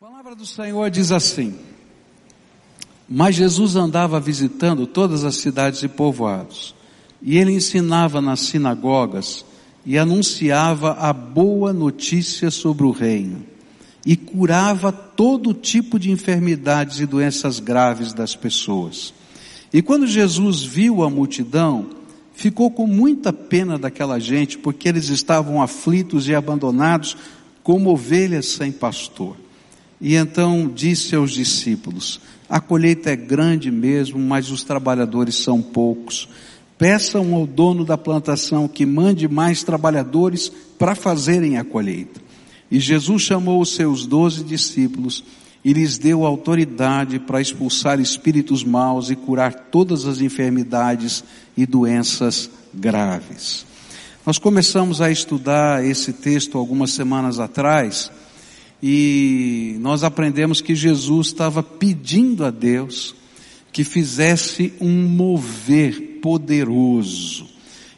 A palavra do Senhor diz assim: Mas Jesus andava visitando todas as cidades e povoados, e ele ensinava nas sinagogas e anunciava a boa notícia sobre o reino, e curava todo tipo de enfermidades e doenças graves das pessoas. E quando Jesus viu a multidão, ficou com muita pena daquela gente, porque eles estavam aflitos e abandonados como ovelhas sem pastor. E então disse aos discípulos: A colheita é grande mesmo, mas os trabalhadores são poucos. Peçam ao dono da plantação que mande mais trabalhadores para fazerem a colheita. E Jesus chamou os seus doze discípulos e lhes deu autoridade para expulsar espíritos maus e curar todas as enfermidades e doenças graves. Nós começamos a estudar esse texto algumas semanas atrás e nós aprendemos que Jesus estava pedindo a Deus que fizesse um mover poderoso.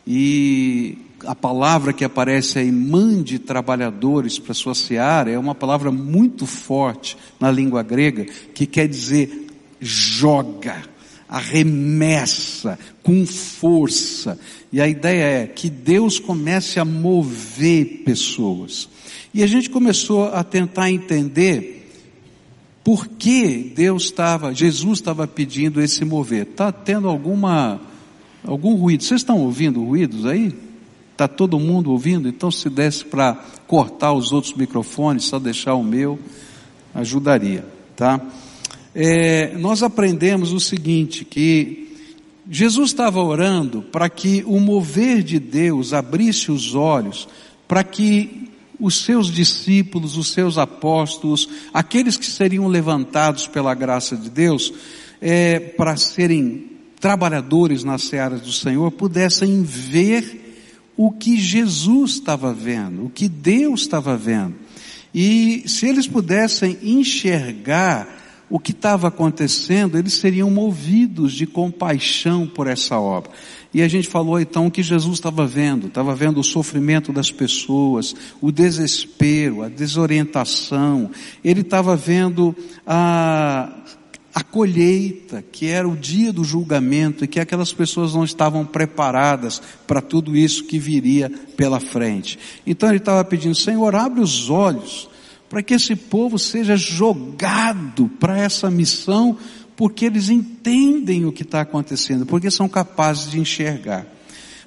E a palavra que aparece aí, mande trabalhadores para sua seara, é uma palavra muito forte na língua grega, que quer dizer joga, arremessa, com força. E a ideia é que Deus comece a mover pessoas. E a gente começou a tentar entender por que Deus estava, Jesus estava pedindo esse mover. Está tendo alguma, algum ruído? Vocês estão ouvindo ruídos aí? Está todo mundo ouvindo? Então se desse para cortar os outros microfones, só deixar o meu, ajudaria, tá? É, nós aprendemos o seguinte, que Jesus estava orando para que o mover de Deus abrisse os olhos, para que os seus discípulos, os seus apóstolos, aqueles que seriam levantados pela graça de Deus, é, para serem trabalhadores nas searas do Senhor, pudessem ver o que Jesus estava vendo, o que Deus estava vendo. E se eles pudessem enxergar o que estava acontecendo, eles seriam movidos de compaixão por essa obra. E a gente falou então que Jesus estava vendo, estava vendo o sofrimento das pessoas, o desespero, a desorientação, ele estava vendo a, a colheita, que era o dia do julgamento, e que aquelas pessoas não estavam preparadas para tudo isso que viria pela frente. Então ele estava pedindo, Senhor, abre os olhos, para que esse povo seja jogado para essa missão porque eles entendem o que está acontecendo, porque são capazes de enxergar.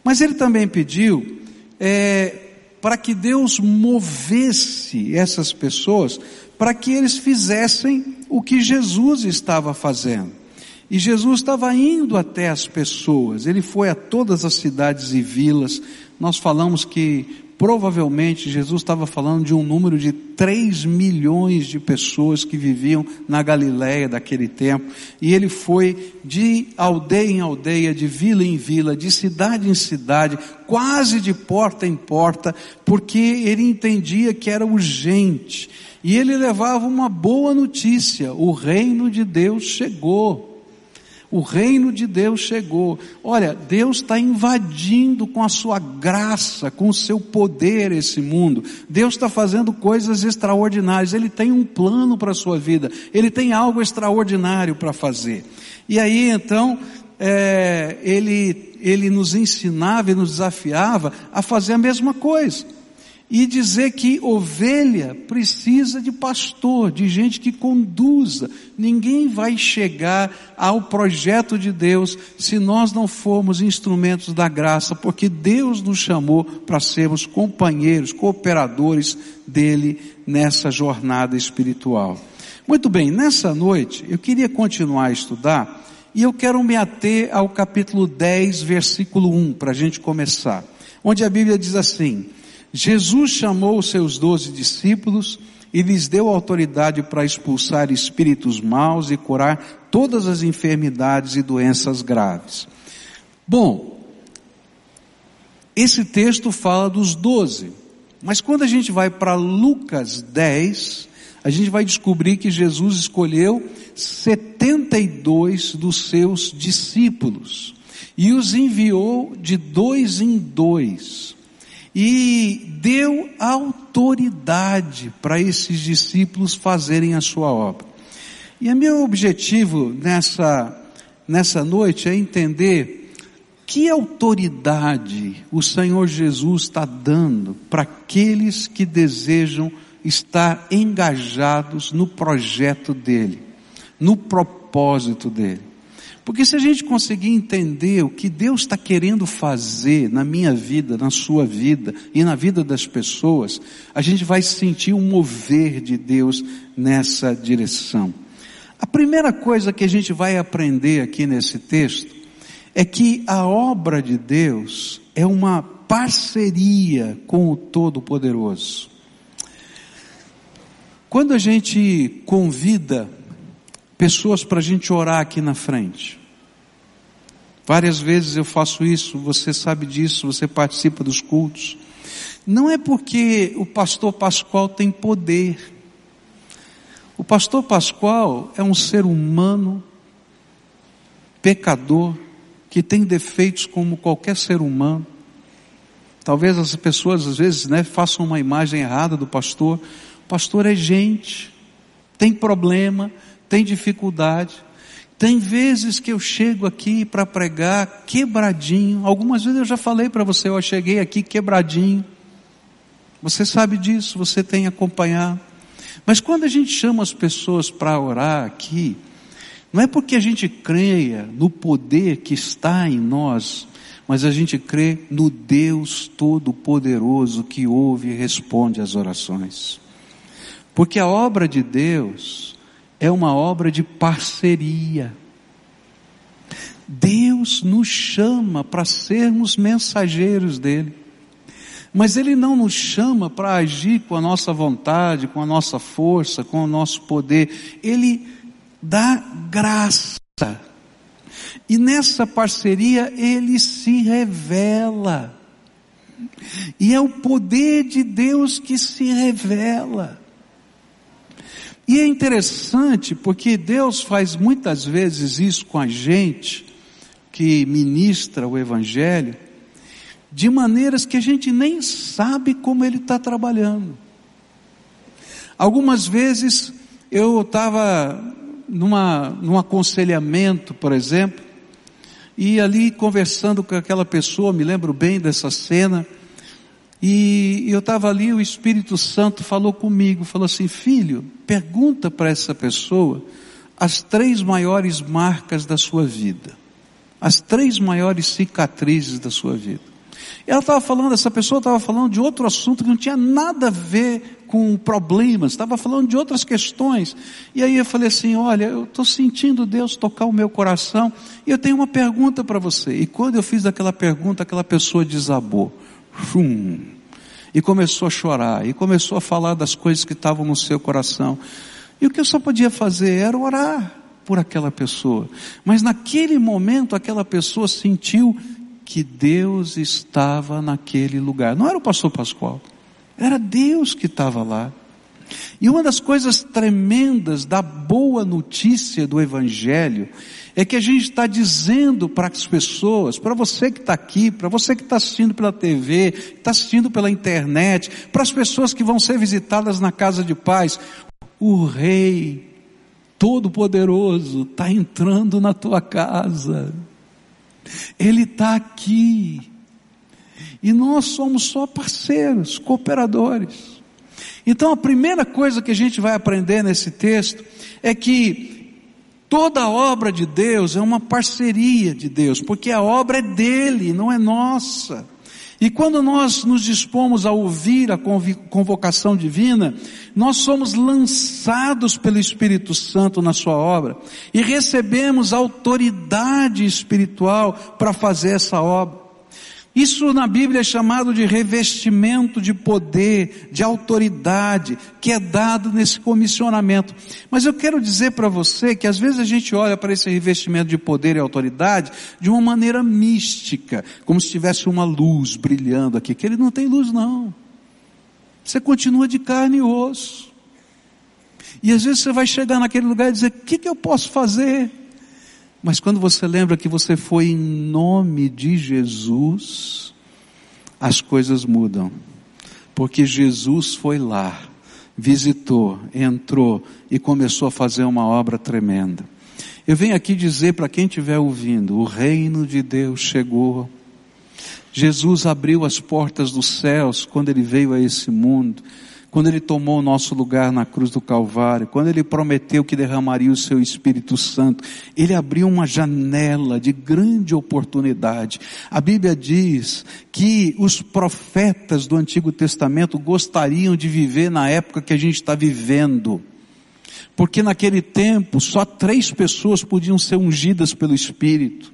Mas ele também pediu é, para que Deus movesse essas pessoas para que eles fizessem o que Jesus estava fazendo. E Jesus estava indo até as pessoas, ele foi a todas as cidades e vilas. Nós falamos que provavelmente Jesus estava falando de um número de 3 milhões de pessoas que viviam na Galiléia daquele tempo, e ele foi de aldeia em aldeia, de vila em vila, de cidade em cidade, quase de porta em porta, porque ele entendia que era urgente. E ele levava uma boa notícia: o reino de Deus chegou. O reino de Deus chegou. Olha, Deus está invadindo com a sua graça, com o seu poder esse mundo. Deus está fazendo coisas extraordinárias. Ele tem um plano para a sua vida. Ele tem algo extraordinário para fazer. E aí então, é, ele, ele nos ensinava e nos desafiava a fazer a mesma coisa e dizer que ovelha precisa de pastor, de gente que conduza. Ninguém vai chegar ao projeto de Deus se nós não formos instrumentos da graça, porque Deus nos chamou para sermos companheiros, cooperadores dele nessa jornada espiritual. Muito bem, nessa noite eu queria continuar a estudar e eu quero me ater ao capítulo 10, versículo 1, para a gente começar, onde a Bíblia diz assim, Jesus chamou os seus doze discípulos e lhes deu autoridade para expulsar espíritos maus e curar todas as enfermidades e doenças graves. Bom, esse texto fala dos doze, mas quando a gente vai para Lucas 10, a gente vai descobrir que Jesus escolheu 72 dos seus discípulos e os enviou de dois em dois e deu autoridade para esses discípulos fazerem a sua obra. E o meu objetivo nessa, nessa noite é entender que autoridade o Senhor Jesus está dando para aqueles que desejam estar engajados no projeto dele, no propósito dele. Porque se a gente conseguir entender o que Deus está querendo fazer na minha vida, na sua vida e na vida das pessoas, a gente vai sentir um mover de Deus nessa direção. A primeira coisa que a gente vai aprender aqui nesse texto é que a obra de Deus é uma parceria com o Todo-Poderoso. Quando a gente convida pessoas para a gente orar aqui na frente, várias vezes eu faço isso, você sabe disso, você participa dos cultos. Não é porque o pastor Pascoal tem poder. O pastor Pascoal é um ser humano, pecador, que tem defeitos como qualquer ser humano. Talvez as pessoas às vezes né, façam uma imagem errada do pastor. O pastor é gente, tem problema, tem dificuldade. Tem vezes que eu chego aqui para pregar quebradinho. Algumas vezes eu já falei para você, eu cheguei aqui quebradinho. Você sabe disso, você tem acompanhado. Mas quando a gente chama as pessoas para orar aqui, não é porque a gente creia no poder que está em nós, mas a gente crê no Deus Todo-Poderoso que ouve e responde às orações. Porque a obra de Deus é uma obra de parceria. Deus nos chama para sermos mensageiros dele. Mas Ele não nos chama para agir com a nossa vontade, com a nossa força, com o nosso poder. Ele da graça. E nessa parceria ele se revela. E é o poder de Deus que se revela. E é interessante porque Deus faz muitas vezes isso com a gente que ministra o Evangelho, de maneiras que a gente nem sabe como Ele está trabalhando. Algumas vezes eu estava numa, num aconselhamento, por exemplo, e ali conversando com aquela pessoa, me lembro bem dessa cena, e eu estava ali, o Espírito Santo falou comigo, falou assim, filho, pergunta para essa pessoa as três maiores marcas da sua vida, as três maiores cicatrizes da sua vida. Ela estava falando, essa pessoa estava falando de outro assunto que não tinha nada a ver com problemas, estava falando de outras questões. E aí eu falei assim: olha, eu estou sentindo Deus tocar o meu coração e eu tenho uma pergunta para você. E quando eu fiz aquela pergunta, aquela pessoa desabou. E começou a chorar, e começou a falar das coisas que estavam no seu coração. E o que eu só podia fazer era orar por aquela pessoa. Mas naquele momento aquela pessoa sentiu que Deus estava naquele lugar. Não era o pastor Pascoal, era Deus que estava lá. E uma das coisas tremendas da boa notícia do Evangelho é que a gente está dizendo para as pessoas, para você que está aqui, para você que está assistindo pela TV, está assistindo pela internet, para as pessoas que vão ser visitadas na casa de paz, o Rei Todo-Poderoso está entrando na tua casa. Ele está aqui. E nós somos só parceiros, cooperadores. Então a primeira coisa que a gente vai aprender nesse texto é que toda obra de Deus é uma parceria de Deus, porque a obra é dele, não é nossa. E quando nós nos dispomos a ouvir a convocação divina, nós somos lançados pelo Espírito Santo na sua obra e recebemos autoridade espiritual para fazer essa obra. Isso na Bíblia é chamado de revestimento de poder, de autoridade, que é dado nesse comissionamento. Mas eu quero dizer para você que às vezes a gente olha para esse revestimento de poder e autoridade de uma maneira mística, como se tivesse uma luz brilhando aqui, que ele não tem luz não. Você continua de carne e osso. E às vezes você vai chegar naquele lugar e dizer, o que, que eu posso fazer? Mas quando você lembra que você foi em nome de Jesus, as coisas mudam. Porque Jesus foi lá, visitou, entrou e começou a fazer uma obra tremenda. Eu venho aqui dizer para quem estiver ouvindo, o reino de Deus chegou. Jesus abriu as portas dos céus quando ele veio a esse mundo quando Ele tomou o nosso lugar na cruz do Calvário, quando Ele prometeu que derramaria o Seu Espírito Santo, Ele abriu uma janela de grande oportunidade. A Bíblia diz que os profetas do Antigo Testamento gostariam de viver na época que a gente está vivendo. Porque naquele tempo só três pessoas podiam ser ungidas pelo Espírito.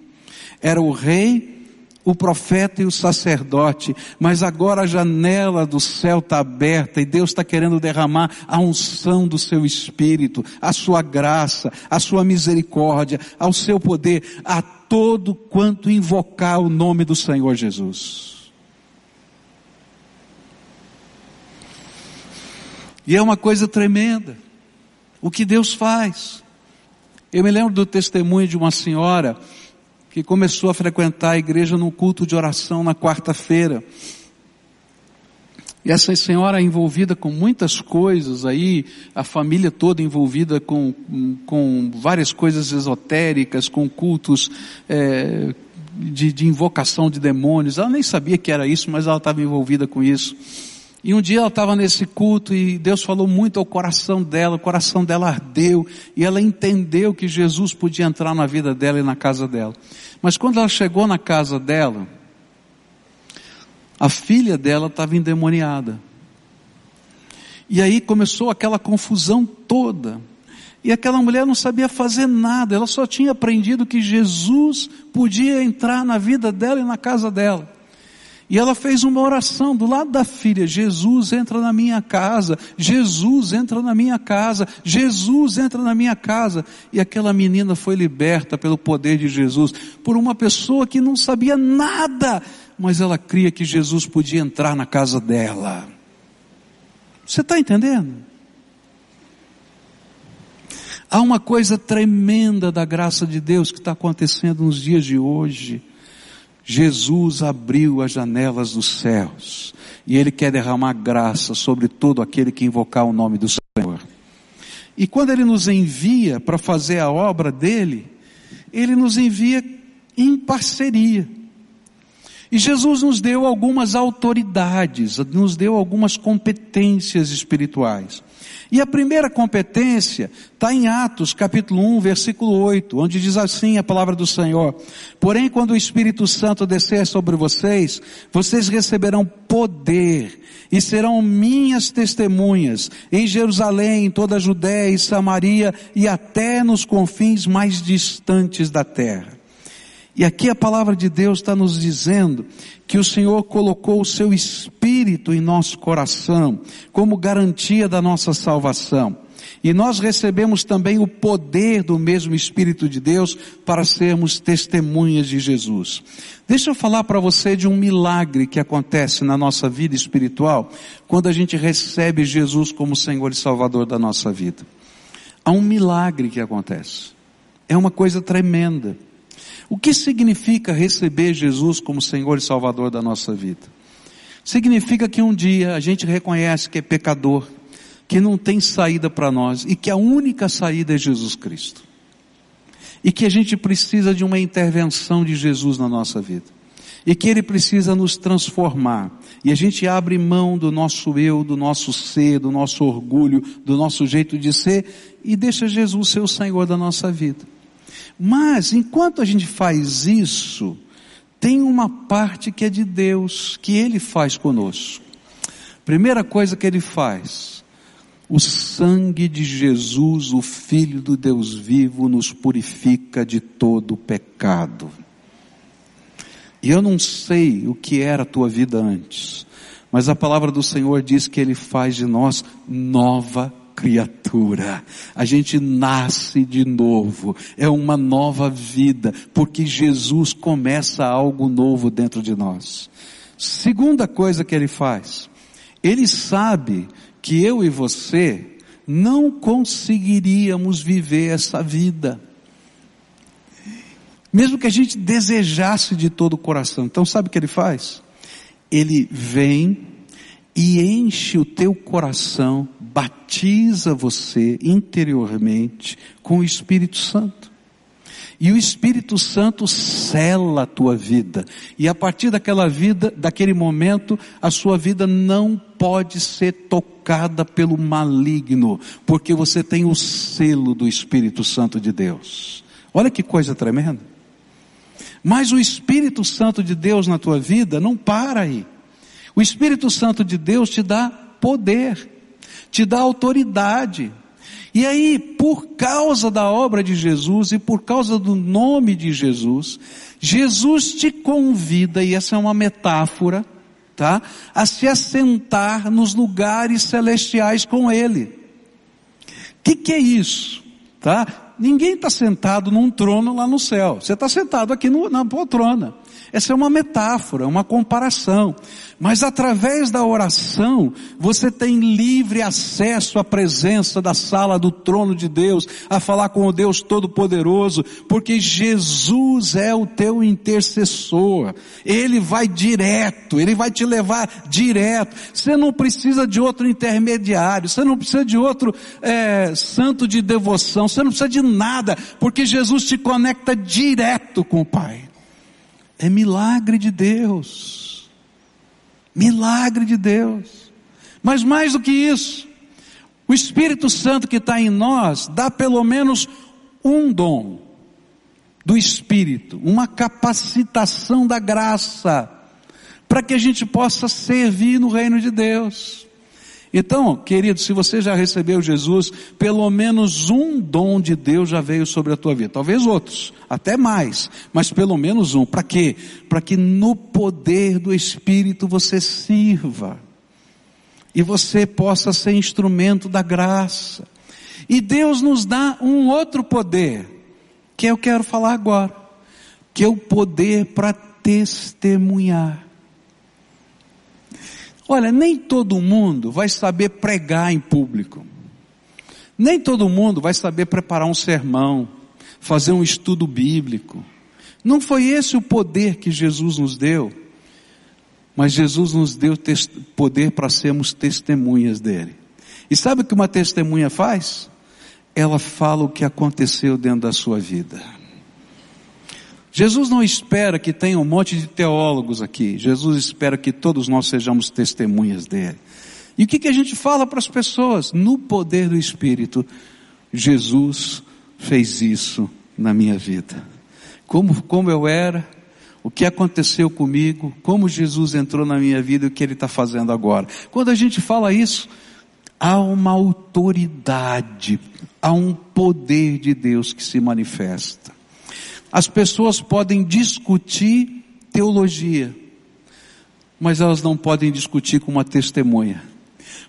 Era o rei, o profeta e o sacerdote, mas agora a janela do céu está aberta e Deus está querendo derramar a unção do seu espírito, a sua graça, a sua misericórdia, ao seu poder, a todo quanto invocar o nome do Senhor Jesus. E é uma coisa tremenda. O que Deus faz. Eu me lembro do testemunho de uma senhora que começou a frequentar a igreja no culto de oração na quarta-feira. E essa senhora é envolvida com muitas coisas aí, a família toda envolvida com, com várias coisas esotéricas, com cultos é, de, de invocação de demônios. Ela nem sabia que era isso, mas ela estava envolvida com isso. E um dia ela estava nesse culto e Deus falou muito ao coração dela, o coração dela ardeu e ela entendeu que Jesus podia entrar na vida dela e na casa dela. Mas quando ela chegou na casa dela, a filha dela estava endemoniada. E aí começou aquela confusão toda. E aquela mulher não sabia fazer nada, ela só tinha aprendido que Jesus podia entrar na vida dela e na casa dela. E ela fez uma oração do lado da filha: Jesus entra na minha casa, Jesus entra na minha casa, Jesus entra na minha casa. E aquela menina foi liberta pelo poder de Jesus, por uma pessoa que não sabia nada, mas ela cria que Jesus podia entrar na casa dela. Você está entendendo? Há uma coisa tremenda da graça de Deus que está acontecendo nos dias de hoje. Jesus abriu as janelas dos céus e Ele quer derramar graça sobre todo aquele que invocar o nome do Senhor. E quando Ele nos envia para fazer a obra dele, Ele nos envia em parceria. E Jesus nos deu algumas autoridades, nos deu algumas competências espirituais. E a primeira competência está em Atos capítulo 1, versículo 8, onde diz assim a palavra do Senhor. Porém, quando o Espírito Santo descer sobre vocês, vocês receberão poder e serão minhas testemunhas em Jerusalém, em toda a Judéia e Samaria e até nos confins mais distantes da terra. E aqui a palavra de Deus está nos dizendo que o Senhor colocou o seu Espírito em nosso coração como garantia da nossa salvação. E nós recebemos também o poder do mesmo Espírito de Deus para sermos testemunhas de Jesus. Deixa eu falar para você de um milagre que acontece na nossa vida espiritual quando a gente recebe Jesus como Senhor e Salvador da nossa vida. Há um milagre que acontece. É uma coisa tremenda. O que significa receber Jesus como Senhor e Salvador da nossa vida? Significa que um dia a gente reconhece que é pecador, que não tem saída para nós e que a única saída é Jesus Cristo. E que a gente precisa de uma intervenção de Jesus na nossa vida. E que Ele precisa nos transformar. E a gente abre mão do nosso eu, do nosso ser, do nosso orgulho, do nosso jeito de ser e deixa Jesus ser o Senhor da nossa vida. Mas, enquanto a gente faz isso, tem uma parte que é de Deus, que Ele faz conosco. Primeira coisa que Ele faz, o sangue de Jesus, o Filho do Deus vivo, nos purifica de todo pecado. E eu não sei o que era a tua vida antes, mas a palavra do Senhor diz que Ele faz de nós nova criatura. A gente nasce de novo. É uma nova vida, porque Jesus começa algo novo dentro de nós. Segunda coisa que ele faz, ele sabe que eu e você não conseguiríamos viver essa vida. Mesmo que a gente desejasse de todo o coração. Então sabe o que ele faz? Ele vem e enche o teu coração, batiza você interiormente com o Espírito Santo. E o Espírito Santo sela a tua vida. E a partir daquela vida, daquele momento, a sua vida não pode ser tocada pelo maligno, porque você tem o selo do Espírito Santo de Deus. Olha que coisa tremenda. Mas o Espírito Santo de Deus na tua vida não para aí. O Espírito Santo de Deus te dá poder, te dá autoridade. E aí, por causa da obra de Jesus e por causa do nome de Jesus, Jesus te convida, e essa é uma metáfora, tá? A se assentar nos lugares celestiais com Ele. O que, que é isso? Tá? ninguém está sentado num trono lá no céu. Você está sentado aqui no, na poltrona. Essa é uma metáfora, uma comparação. Mas através da oração, você tem livre acesso à presença da sala do trono de Deus, a falar com o Deus Todo-Poderoso, porque Jesus é o teu intercessor. Ele vai direto, ele vai te levar direto. Você não precisa de outro intermediário, você não precisa de outro é, santo de devoção, você não precisa de nada, porque Jesus te conecta direto com o Pai. É milagre de Deus. Milagre de Deus. Mas mais do que isso, o Espírito Santo que está em nós dá pelo menos um dom do Espírito, uma capacitação da graça, para que a gente possa servir no reino de Deus. Então, querido, se você já recebeu Jesus, pelo menos um dom de Deus já veio sobre a tua vida. Talvez outros, até mais, mas pelo menos um. Para quê? Para que no poder do Espírito você sirva. E você possa ser instrumento da graça. E Deus nos dá um outro poder, que eu quero falar agora, que é o poder para testemunhar. Olha, nem todo mundo vai saber pregar em público. Nem todo mundo vai saber preparar um sermão, fazer um estudo bíblico. Não foi esse o poder que Jesus nos deu. Mas Jesus nos deu poder para sermos testemunhas dele. E sabe o que uma testemunha faz? Ela fala o que aconteceu dentro da sua vida. Jesus não espera que tenha um monte de teólogos aqui. Jesus espera que todos nós sejamos testemunhas dele. E o que, que a gente fala para as pessoas? No poder do Espírito, Jesus fez isso na minha vida. Como, como eu era, o que aconteceu comigo, como Jesus entrou na minha vida e o que Ele está fazendo agora. Quando a gente fala isso, há uma autoridade, há um poder de Deus que se manifesta. As pessoas podem discutir teologia, mas elas não podem discutir com uma testemunha,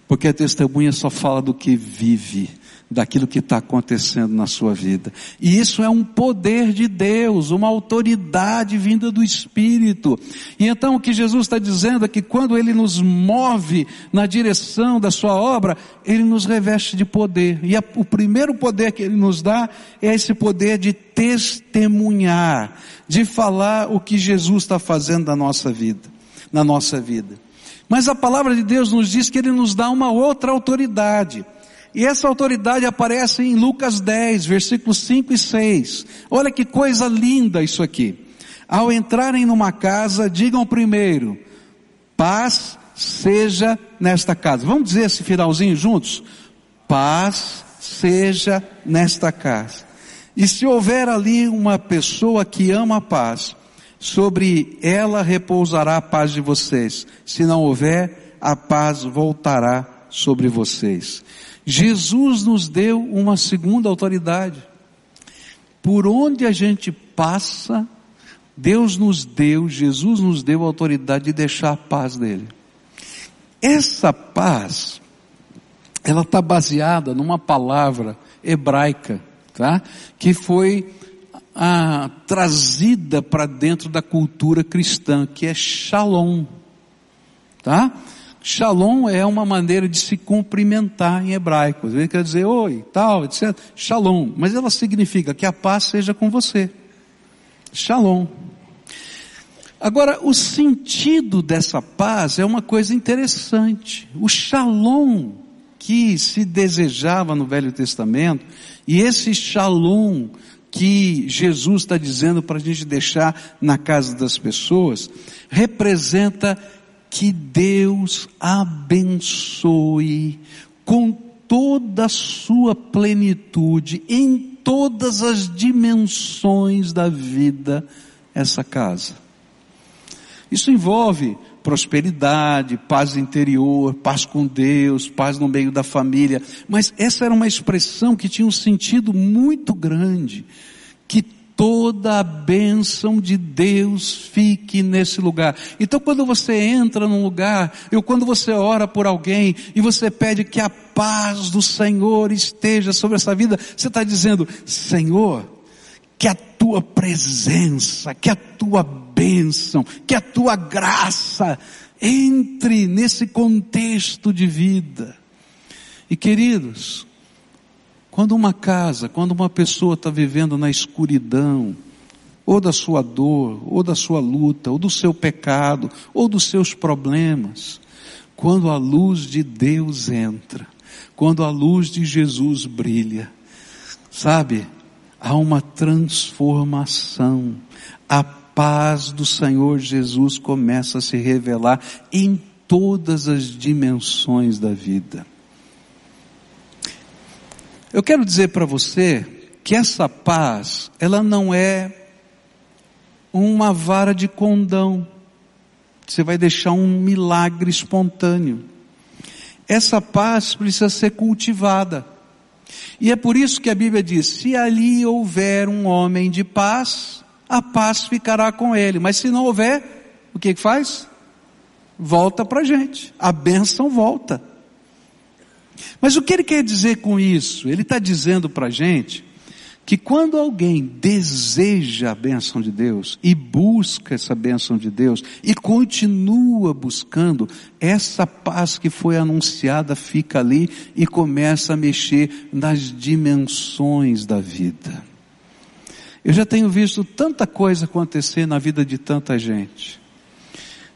porque a testemunha só fala do que vive, daquilo que está acontecendo na sua vida. E isso é um poder de Deus, uma autoridade vinda do Espírito. E então o que Jesus está dizendo é que quando Ele nos move na direção da Sua obra, Ele nos reveste de poder. E a, o primeiro poder que Ele nos dá é esse poder de testemunhar, de falar o que Jesus está fazendo na nossa vida, na nossa vida. Mas a palavra de Deus nos diz que Ele nos dá uma outra autoridade. E essa autoridade aparece em Lucas 10, versículos 5 e 6. Olha que coisa linda isso aqui. Ao entrarem numa casa, digam primeiro, paz seja nesta casa. Vamos dizer esse finalzinho juntos? Paz seja nesta casa. E se houver ali uma pessoa que ama a paz, sobre ela repousará a paz de vocês. Se não houver, a paz voltará sobre vocês. Jesus nos deu uma segunda autoridade. Por onde a gente passa, Deus nos deu, Jesus nos deu a autoridade de deixar a paz dele. Essa paz, ela está baseada numa palavra hebraica, tá? Que foi ah, trazida para dentro da cultura cristã, que é shalom, tá? Shalom é uma maneira de se cumprimentar em hebraico. Vezes quer dizer oi, tal, etc. Shalom. Mas ela significa que a paz seja com você. Shalom. Agora, o sentido dessa paz é uma coisa interessante. O shalom que se desejava no Velho Testamento, e esse shalom que Jesus está dizendo para a gente deixar na casa das pessoas, representa que Deus abençoe com toda a sua plenitude, em todas as dimensões da vida, essa casa. Isso envolve prosperidade, paz interior, paz com Deus, paz no meio da família. Mas essa era uma expressão que tinha um sentido muito grande. Toda a bênção de Deus fique nesse lugar. Então quando você entra num lugar, ou quando você ora por alguém e você pede que a paz do Senhor esteja sobre essa vida, você está dizendo, Senhor, que a tua presença, que a tua bênção, que a tua graça entre nesse contexto de vida. E queridos, quando uma casa, quando uma pessoa está vivendo na escuridão, ou da sua dor, ou da sua luta, ou do seu pecado, ou dos seus problemas, quando a luz de Deus entra, quando a luz de Jesus brilha, sabe, há uma transformação. A paz do Senhor Jesus começa a se revelar em todas as dimensões da vida. Eu quero dizer para você que essa paz, ela não é uma vara de condão. Você vai deixar um milagre espontâneo. Essa paz precisa ser cultivada. E é por isso que a Bíblia diz: se ali houver um homem de paz, a paz ficará com ele. Mas se não houver, o que, que faz? Volta para a gente. A bênção volta. Mas o que ele quer dizer com isso? Ele está dizendo para a gente que quando alguém deseja a bênção de Deus e busca essa bênção de Deus e continua buscando, essa paz que foi anunciada fica ali e começa a mexer nas dimensões da vida. Eu já tenho visto tanta coisa acontecer na vida de tanta gente.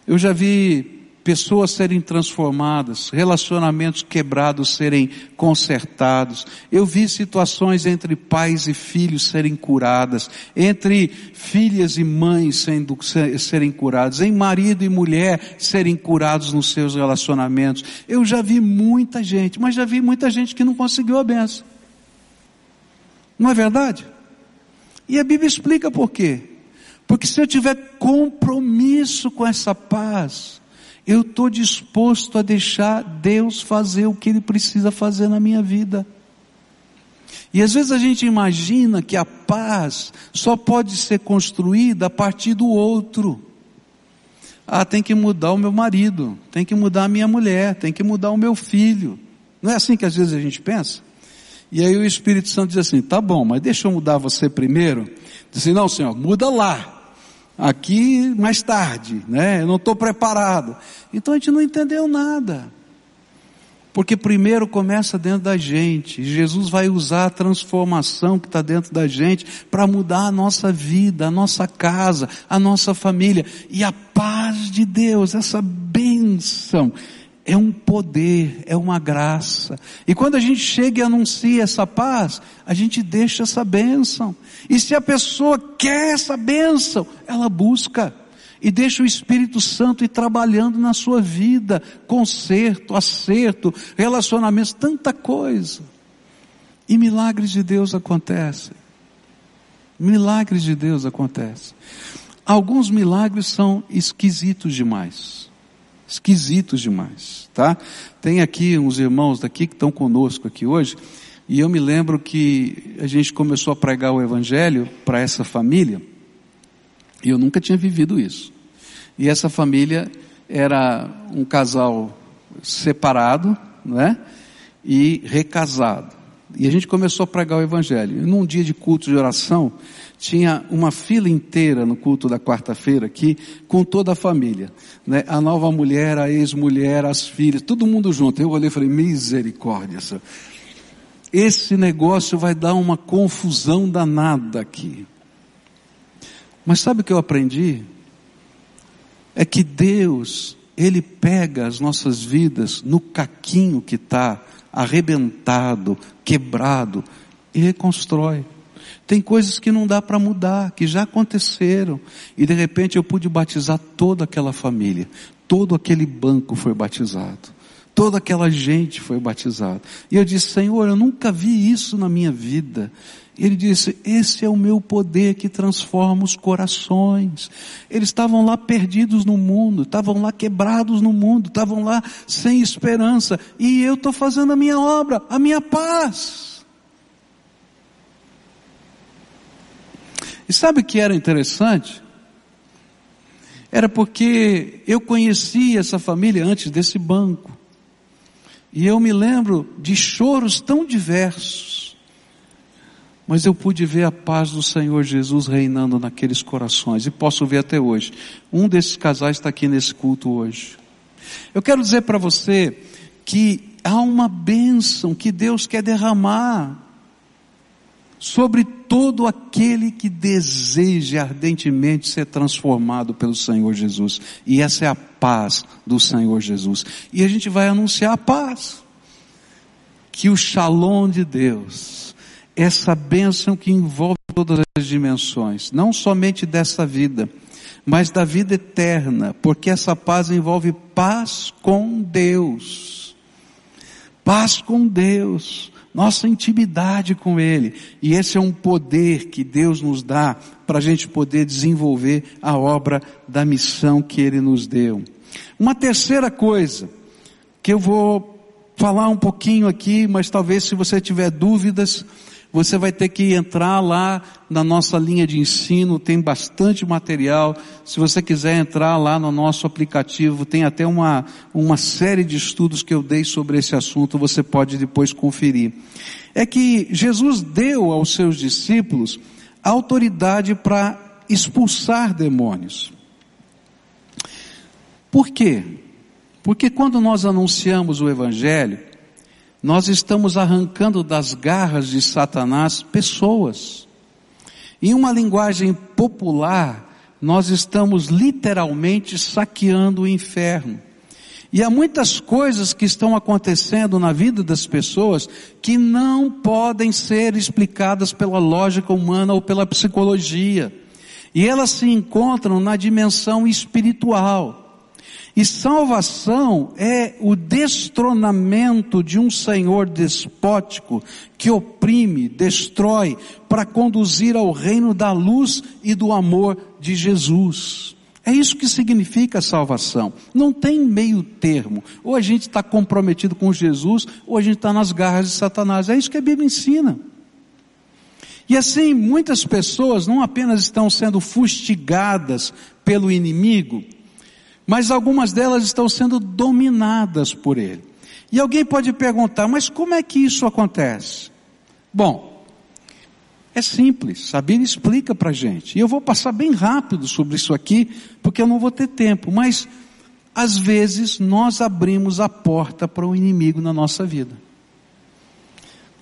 Eu já vi pessoas serem transformadas, relacionamentos quebrados serem consertados. Eu vi situações entre pais e filhos serem curadas, entre filhas e mães sendo, serem curadas, em marido e mulher serem curados nos seus relacionamentos. Eu já vi muita gente, mas já vi muita gente que não conseguiu a benção. Não é verdade? E a Bíblia explica por quê. Porque se eu tiver compromisso com essa paz, eu estou disposto a deixar Deus fazer o que Ele precisa fazer na minha vida. E às vezes a gente imagina que a paz só pode ser construída a partir do outro. Ah, tem que mudar o meu marido, tem que mudar a minha mulher, tem que mudar o meu filho. Não é assim que às vezes a gente pensa? E aí o Espírito Santo diz assim, tá bom, mas deixa eu mudar você primeiro. Diz assim, não senhor, muda lá aqui mais tarde, né? Eu não estou preparado. Então a gente não entendeu nada. Porque primeiro começa dentro da gente. Jesus vai usar a transformação que está dentro da gente para mudar a nossa vida, a nossa casa, a nossa família. E a paz de Deus, essa bênção, é um poder, é uma graça. E quando a gente chega e anuncia essa paz, a gente deixa essa bênção. E se a pessoa quer essa bênção, ela busca. E deixa o Espírito Santo ir trabalhando na sua vida, conserto, acerto, relacionamentos, tanta coisa. E milagres de Deus acontecem. Milagres de Deus acontecem. Alguns milagres são esquisitos demais esquisitos demais, tá? Tem aqui uns irmãos daqui que estão conosco aqui hoje, e eu me lembro que a gente começou a pregar o evangelho para essa família, e eu nunca tinha vivido isso. E essa família era um casal separado, não é? E recasado. E a gente começou a pregar o evangelho. E num dia de culto de oração, tinha uma fila inteira no culto da quarta-feira aqui, com toda a família. Né? A nova mulher, a ex-mulher, as filhas, todo mundo junto. Eu olhei e falei, misericórdia. Senhor. Esse negócio vai dar uma confusão danada aqui. Mas sabe o que eu aprendi? é que Deus, Ele pega as nossas vidas no caquinho que está, arrebentado, quebrado, e reconstrói. Tem coisas que não dá para mudar, que já aconteceram. E de repente eu pude batizar toda aquela família. Todo aquele banco foi batizado. Toda aquela gente foi batizada. E eu disse, Senhor, eu nunca vi isso na minha vida. Ele disse, esse é o meu poder que transforma os corações. Eles estavam lá perdidos no mundo, estavam lá quebrados no mundo, estavam lá sem esperança. E eu estou fazendo a minha obra, a minha paz. E sabe o que era interessante? Era porque eu conhecia essa família antes desse banco. E eu me lembro de choros tão diversos. Mas eu pude ver a paz do Senhor Jesus reinando naqueles corações. E posso ver até hoje. Um desses casais está aqui nesse culto hoje. Eu quero dizer para você que há uma bênção que Deus quer derramar sobre todo aquele que deseja ardentemente ser transformado pelo Senhor Jesus. E essa é a paz do Senhor Jesus. E a gente vai anunciar a paz. Que o shalom de Deus, essa bênção que envolve todas as dimensões, não somente dessa vida, mas da vida eterna, porque essa paz envolve paz com Deus. Paz com Deus nossa intimidade com Ele. E esse é um poder que Deus nos dá para a gente poder desenvolver a obra da missão que Ele nos deu. Uma terceira coisa, que eu vou falar um pouquinho aqui, mas talvez se você tiver dúvidas, você vai ter que entrar lá na nossa linha de ensino, tem bastante material. Se você quiser entrar lá no nosso aplicativo, tem até uma, uma série de estudos que eu dei sobre esse assunto, você pode depois conferir. É que Jesus deu aos seus discípulos autoridade para expulsar demônios. Por quê? Porque quando nós anunciamos o Evangelho, nós estamos arrancando das garras de Satanás pessoas. Em uma linguagem popular, nós estamos literalmente saqueando o inferno. E há muitas coisas que estão acontecendo na vida das pessoas que não podem ser explicadas pela lógica humana ou pela psicologia. E elas se encontram na dimensão espiritual. E salvação é o destronamento de um Senhor despótico que oprime, destrói, para conduzir ao reino da luz e do amor de Jesus. É isso que significa salvação. Não tem meio termo. Ou a gente está comprometido com Jesus, ou a gente está nas garras de Satanás. É isso que a Bíblia ensina. E assim, muitas pessoas não apenas estão sendo fustigadas pelo inimigo, mas algumas delas estão sendo dominadas por ele. E alguém pode perguntar, mas como é que isso acontece? Bom, é simples, Bíblia explica para gente. E eu vou passar bem rápido sobre isso aqui, porque eu não vou ter tempo, mas às vezes nós abrimos a porta para o inimigo na nossa vida.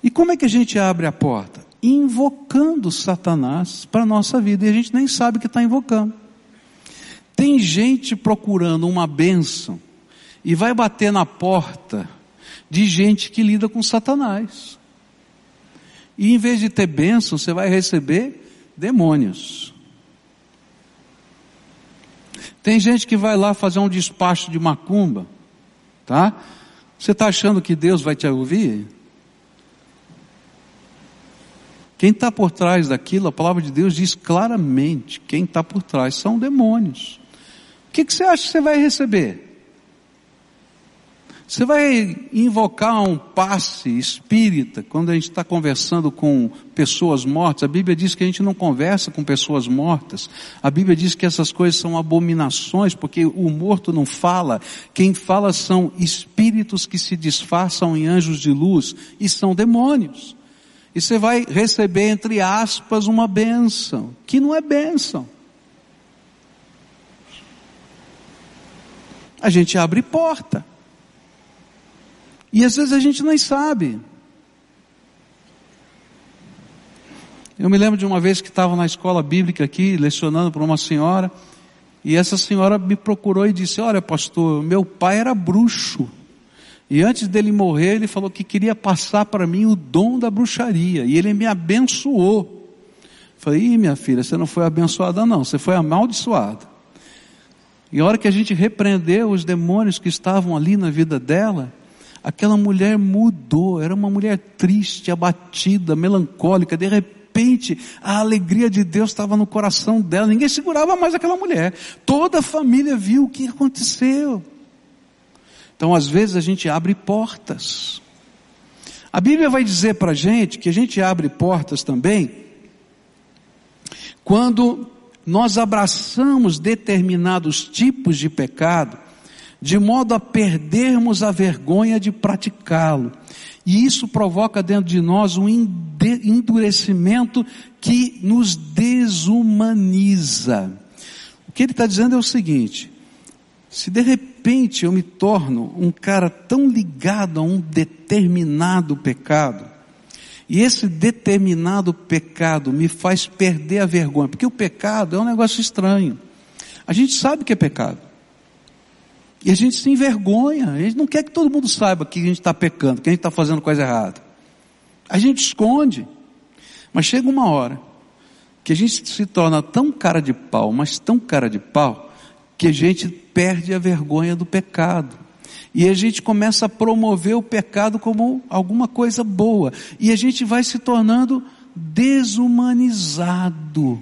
E como é que a gente abre a porta? Invocando Satanás para a nossa vida, e a gente nem sabe que está invocando. Tem gente procurando uma bênção e vai bater na porta de gente que lida com Satanás. E em vez de ter bênção, você vai receber demônios. Tem gente que vai lá fazer um despacho de macumba, tá? Você está achando que Deus vai te ouvir? Quem está por trás daquilo, a palavra de Deus diz claramente: quem está por trás são demônios que, que você acha que você vai receber? Você vai invocar um passe espírita quando a gente está conversando com pessoas mortas. A Bíblia diz que a gente não conversa com pessoas mortas. A Bíblia diz que essas coisas são abominações porque o morto não fala. Quem fala são espíritos que se disfarçam em anjos de luz e são demônios. E você vai receber, entre aspas, uma bênção, que não é bênção. A gente abre porta. E às vezes a gente nem sabe. Eu me lembro de uma vez que estava na escola bíblica aqui, lecionando para uma senhora, E essa senhora me procurou e disse: Olha, pastor, meu pai era bruxo. E antes dele morrer, ele falou que queria passar para mim o dom da bruxaria. E ele me abençoou. Falei, Ih, minha filha, você não foi abençoada, não, você foi amaldiçoada. E a hora que a gente repreendeu os demônios que estavam ali na vida dela, aquela mulher mudou, era uma mulher triste, abatida, melancólica, de repente a alegria de Deus estava no coração dela, ninguém segurava mais aquela mulher, toda a família viu o que aconteceu. Então às vezes a gente abre portas. A Bíblia vai dizer para a gente que a gente abre portas também quando nós abraçamos determinados tipos de pecado, de modo a perdermos a vergonha de praticá-lo. E isso provoca dentro de nós um endurecimento que nos desumaniza. O que ele está dizendo é o seguinte: se de repente eu me torno um cara tão ligado a um determinado pecado, e esse determinado pecado me faz perder a vergonha, porque o pecado é um negócio estranho. A gente sabe que é pecado. E a gente se envergonha. A gente não quer que todo mundo saiba que a gente está pecando, que a gente está fazendo coisa errada. A gente esconde. Mas chega uma hora que a gente se torna tão cara de pau, mas tão cara de pau, que a gente perde a vergonha do pecado. E a gente começa a promover o pecado como alguma coisa boa. E a gente vai se tornando desumanizado.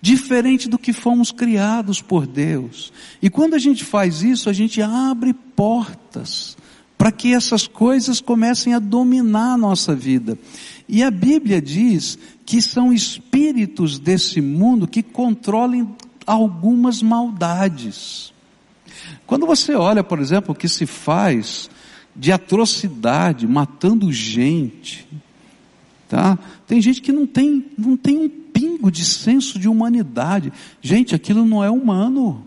Diferente do que fomos criados por Deus. E quando a gente faz isso, a gente abre portas para que essas coisas comecem a dominar a nossa vida. E a Bíblia diz que são espíritos desse mundo que controlem algumas maldades. Quando você olha, por exemplo, o que se faz de atrocidade, matando gente, tá? Tem gente que não tem, não tem um pingo de senso de humanidade. Gente, aquilo não é humano.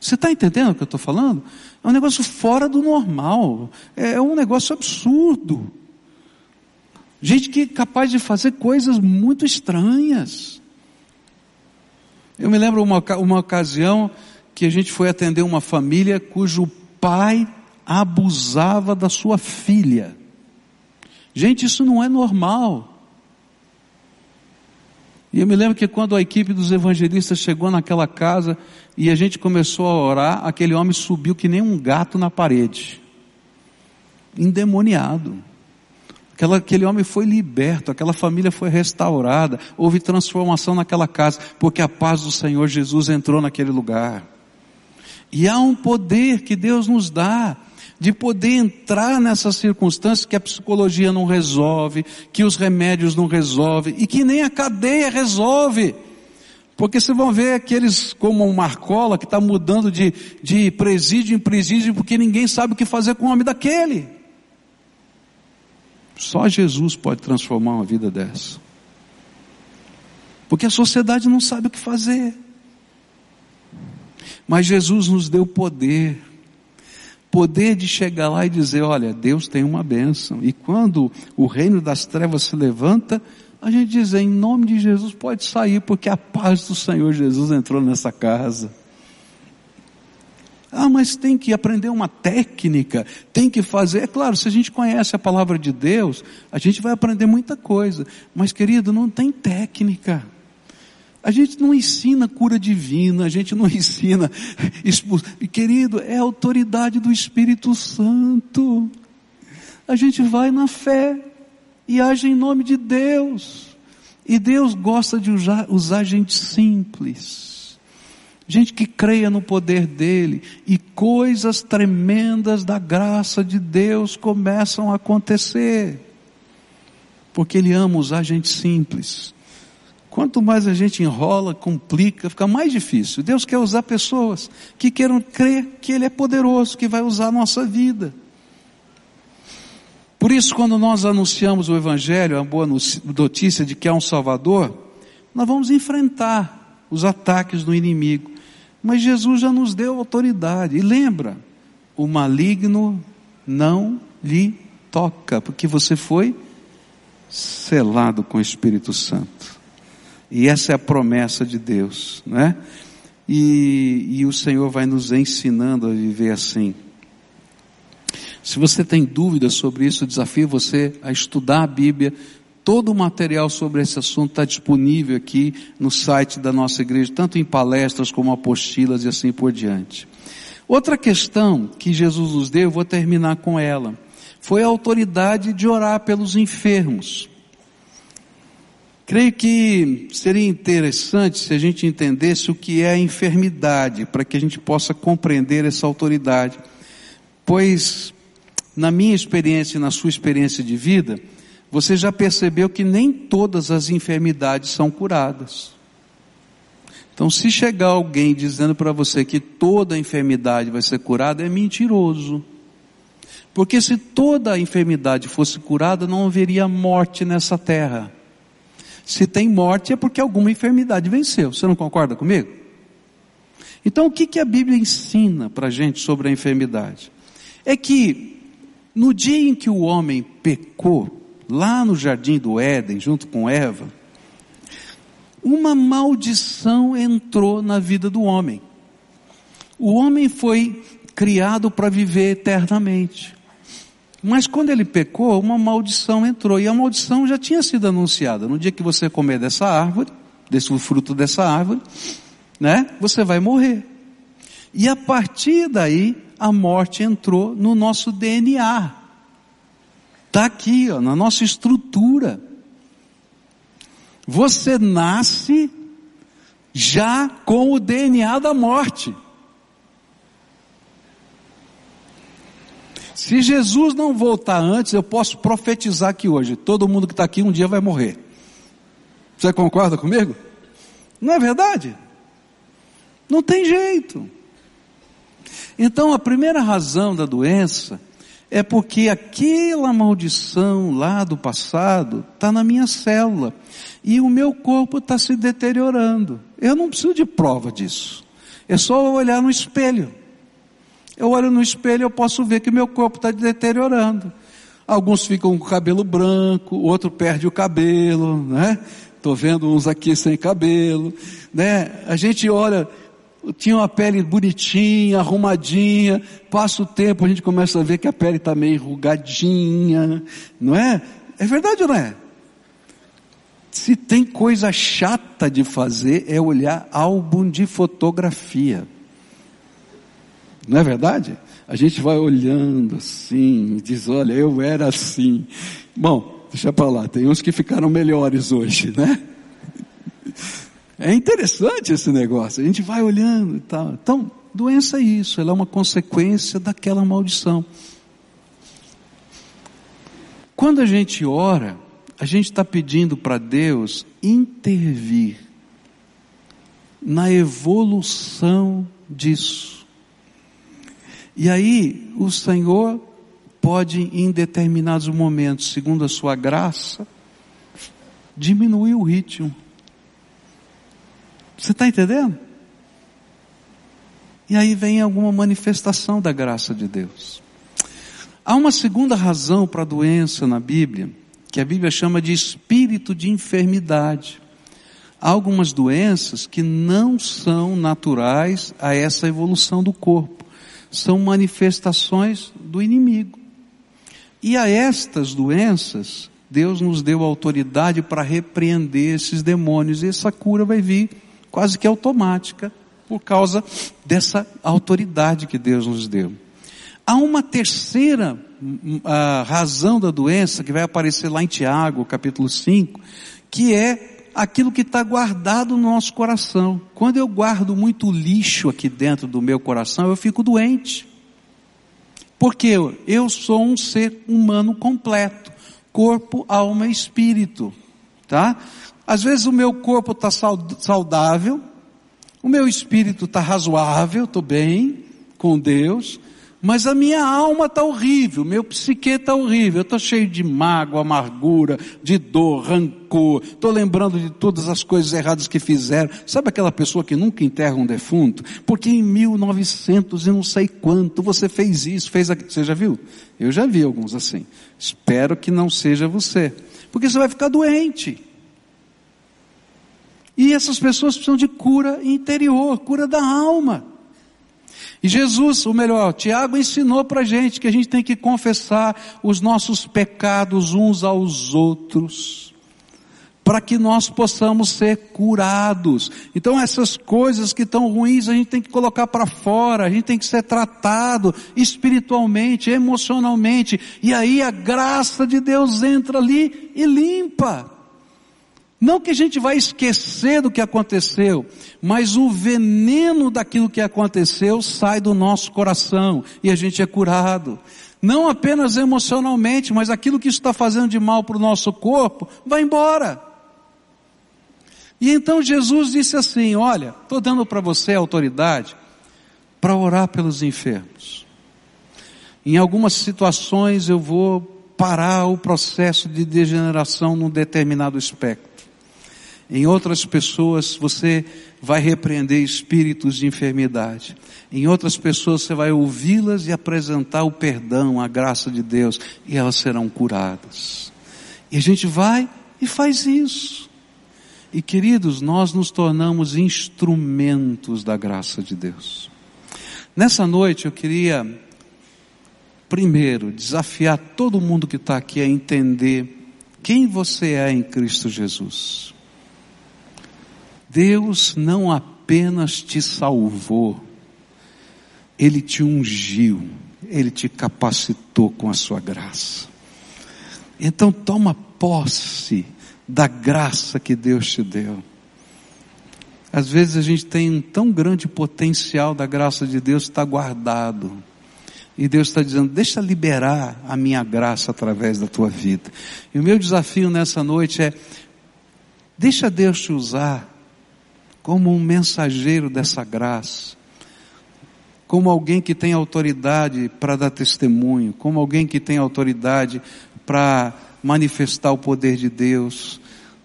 Você está entendendo o que eu estou falando? É um negócio fora do normal. É um negócio absurdo. Gente que é capaz de fazer coisas muito estranhas. Eu me lembro uma, uma ocasião que a gente foi atender uma família cujo pai abusava da sua filha. Gente, isso não é normal. E eu me lembro que quando a equipe dos evangelistas chegou naquela casa e a gente começou a orar, aquele homem subiu que nem um gato na parede, endemoniado. Aquela, aquele homem foi liberto, aquela família foi restaurada, houve transformação naquela casa, porque a paz do Senhor Jesus entrou naquele lugar. E há um poder que Deus nos dá de poder entrar nessas circunstâncias que a psicologia não resolve, que os remédios não resolvem e que nem a cadeia resolve. Porque vocês vão ver aqueles como o Marcola que está mudando de, de presídio em presídio porque ninguém sabe o que fazer com o homem daquele. Só Jesus pode transformar uma vida dessa. Porque a sociedade não sabe o que fazer. Mas Jesus nos deu poder. Poder de chegar lá e dizer, olha, Deus tem uma bênção. E quando o reino das trevas se levanta, a gente diz, em nome de Jesus pode sair, porque a paz do Senhor Jesus entrou nessa casa. Ah, mas tem que aprender uma técnica, tem que fazer. É claro, se a gente conhece a palavra de Deus, a gente vai aprender muita coisa. Mas, querido, não tem técnica. A gente não ensina cura divina, a gente não ensina expulsão. Querido, é a autoridade do Espírito Santo. A gente vai na fé e age em nome de Deus. E Deus gosta de usar, usar gente simples. Gente que creia no poder dele. E coisas tremendas da graça de Deus começam a acontecer. Porque ele ama usar gente simples. Quanto mais a gente enrola, complica, fica mais difícil. Deus quer usar pessoas que queiram crer que Ele é poderoso, que vai usar a nossa vida. Por isso, quando nós anunciamos o Evangelho, a boa notícia de que há um Salvador, nós vamos enfrentar os ataques do inimigo. Mas Jesus já nos deu autoridade. E lembra, o maligno não lhe toca, porque você foi selado com o Espírito Santo. E essa é a promessa de Deus, né? e, e o Senhor vai nos ensinando a viver assim. Se você tem dúvidas sobre isso, desafio você a estudar a Bíblia. Todo o material sobre esse assunto está disponível aqui no site da nossa igreja, tanto em palestras como apostilas e assim por diante. Outra questão que Jesus nos deu, eu vou terminar com ela, foi a autoridade de orar pelos enfermos. Creio que seria interessante se a gente entendesse o que é a enfermidade, para que a gente possa compreender essa autoridade. Pois, na minha experiência e na sua experiência de vida, você já percebeu que nem todas as enfermidades são curadas. Então, se chegar alguém dizendo para você que toda enfermidade vai ser curada, é mentiroso. Porque se toda a enfermidade fosse curada, não haveria morte nessa terra. Se tem morte é porque alguma enfermidade venceu. Você não concorda comigo? Então o que, que a Bíblia ensina para a gente sobre a enfermidade? É que no dia em que o homem pecou, lá no jardim do Éden, junto com Eva, uma maldição entrou na vida do homem. O homem foi criado para viver eternamente. Mas quando ele pecou, uma maldição entrou. E a maldição já tinha sido anunciada. No dia que você comer dessa árvore, desse fruto dessa árvore, né? Você vai morrer. E a partir daí, a morte entrou no nosso DNA. Está aqui, ó, na nossa estrutura. Você nasce já com o DNA da morte. Se Jesus não voltar antes, eu posso profetizar que hoje todo mundo que está aqui um dia vai morrer. Você concorda comigo? Não é verdade? Não tem jeito. Então a primeira razão da doença é porque aquela maldição lá do passado está na minha célula e o meu corpo está se deteriorando. Eu não preciso de prova disso. É só olhar no espelho. Eu olho no espelho e eu posso ver que meu corpo está deteriorando. Alguns ficam com o cabelo branco, outro perde o cabelo, né? Estou vendo uns aqui sem cabelo, né? A gente olha, tinha uma pele bonitinha, arrumadinha, passa o tempo, a gente começa a ver que a pele está meio enrugadinha, não é? É verdade ou não é? Se tem coisa chata de fazer é olhar álbum de fotografia. Não é verdade? A gente vai olhando assim, diz, olha, eu era assim. Bom, deixa para lá, tem uns que ficaram melhores hoje, né? É interessante esse negócio, a gente vai olhando e tal. Então, doença é isso, ela é uma consequência daquela maldição. Quando a gente ora, a gente está pedindo para Deus intervir na evolução disso. E aí o Senhor pode, em determinados momentos, segundo a sua graça, diminuir o ritmo. Você está entendendo? E aí vem alguma manifestação da graça de Deus. Há uma segunda razão para a doença na Bíblia, que a Bíblia chama de espírito de enfermidade. Há algumas doenças que não são naturais a essa evolução do corpo são manifestações do inimigo. E a estas doenças, Deus nos deu autoridade para repreender esses demônios, e essa cura vai vir quase que automática, por causa dessa autoridade que Deus nos deu. Há uma terceira uh, razão da doença, que vai aparecer lá em Tiago, capítulo 5, que é aquilo que está guardado no nosso coração. Quando eu guardo muito lixo aqui dentro do meu coração, eu fico doente. Porque eu, sou um ser humano completo. Corpo, alma e espírito. Tá? Às vezes o meu corpo está saudável, o meu espírito está razoável, estou bem com Deus, mas a minha alma está horrível, meu psique está horrível, eu estou cheio de mágoa, amargura, de dor, rancor, estou lembrando de todas as coisas erradas que fizeram. Sabe aquela pessoa que nunca enterra um defunto? Porque em 1900 e não sei quanto você fez isso, fez aquilo. Você já viu? Eu já vi alguns assim. Espero que não seja você. Porque você vai ficar doente. E essas pessoas precisam de cura interior, cura da alma. E Jesus, ou melhor, Tiago ensinou para a gente que a gente tem que confessar os nossos pecados uns aos outros para que nós possamos ser curados. Então essas coisas que estão ruins a gente tem que colocar para fora, a gente tem que ser tratado espiritualmente, emocionalmente, e aí a graça de Deus entra ali e limpa. Não que a gente vai esquecer do que aconteceu, mas o veneno daquilo que aconteceu sai do nosso coração e a gente é curado. Não apenas emocionalmente, mas aquilo que está fazendo de mal para o nosso corpo vai embora. E então Jesus disse assim: Olha, estou dando para você autoridade para orar pelos enfermos. Em algumas situações eu vou parar o processo de degeneração num determinado espectro. Em outras pessoas você vai repreender espíritos de enfermidade. Em outras pessoas você vai ouvi-las e apresentar o perdão, a graça de Deus, e elas serão curadas. E a gente vai e faz isso. E queridos, nós nos tornamos instrumentos da graça de Deus. Nessa noite eu queria, primeiro, desafiar todo mundo que está aqui a entender quem você é em Cristo Jesus. Deus não apenas te salvou, Ele te ungiu, Ele te capacitou com a sua graça. Então toma posse da graça que Deus te deu. Às vezes a gente tem um tão grande potencial da graça de Deus está guardado. E Deus está dizendo, deixa liberar a minha graça através da tua vida. E o meu desafio nessa noite é, deixa Deus te usar como um mensageiro dessa graça. Como alguém que tem autoridade para dar testemunho, como alguém que tem autoridade para manifestar o poder de Deus,